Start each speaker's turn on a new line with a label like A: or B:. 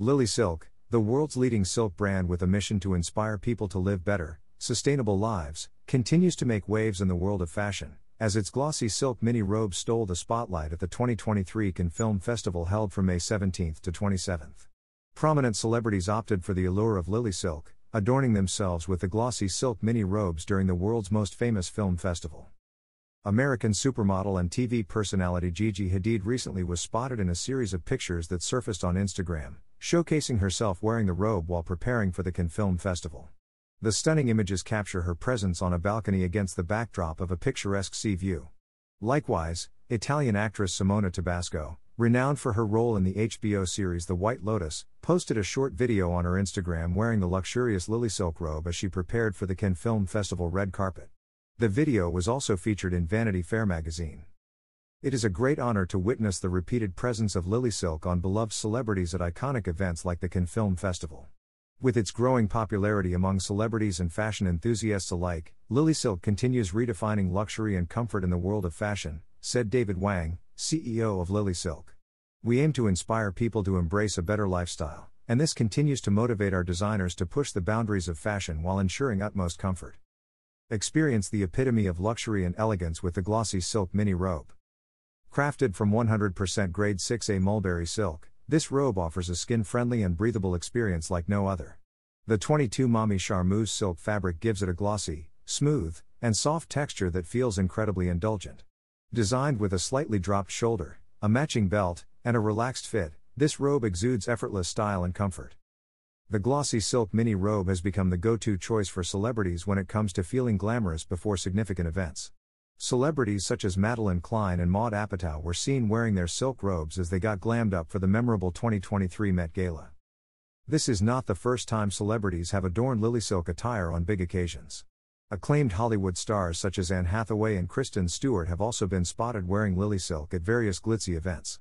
A: LILYSILK, the world's leading silk brand with a mission to inspire people to live better, sustainable lives, continues to make waves in the world of fashion, as its glossy silk mini robe stole the spotlight at the 2023 Cannes Film Festival held from May 17 to 27. Prominent celebrities opted for the allure of LILYSILK, adorning themselves with the glossy silk mini robes during the world's most famous film festival. American supermodel and TV personality Gigi Hadid recently was spotted in a series of pictures that surfaced on Instagram, showcasing herself wearing the robe while preparing for the Cannes Film Festival. The stunning images capture her presence on a balcony against the backdrop of a picturesque sea view. Likewise, Italian actress Simona Tabasco, renowned for her role in the HBO series The White Lotus, posted a short video on her Instagram wearing the luxurious LILYSILK robe as she prepared for the Cannes Film Festival red carpet. The video was also featured in Vanity Fair magazine. It is a great honor to witness the repeated presence of LILYSILK on beloved celebrities at iconic events like the Cannes Film Festival. With its growing popularity among celebrities and fashion enthusiasts alike, LILYSILK continues redefining luxury and comfort in the world of fashion, said David Wang, CEO of LILYSILK. We aim to inspire people to embrace a better lifestyle, and this continues to motivate our designers to push the boundaries of fashion while ensuring utmost comfort. Experience the epitome of luxury and elegance with the glossy silk mini robe. Crafted from 100% grade 6A mulberry silk, this robe offers a skin friendly and breathable experience like no other. The 22 Momme Charmeuse silk fabric gives it a glossy, smooth, and soft texture that feels incredibly indulgent. Designed with a slightly dropped shoulder, a matching belt, and a relaxed fit, this robe exudes effortless style and comfort. The glossy silk mini robe has become the go to choice for celebrities when it comes to feeling glamorous before significant events. Celebrities such as Madelyn Cline and Maud Apatow were seen wearing their silk robes as they got glammed up for the memorable 2023 Met Gala. This is not the first time celebrities have adorned LILYSILK attire on big occasions. Acclaimed Hollywood stars such as Anne Hathaway and Kristen Stewart have also been spotted wearing LILYSILK at various glitzy events.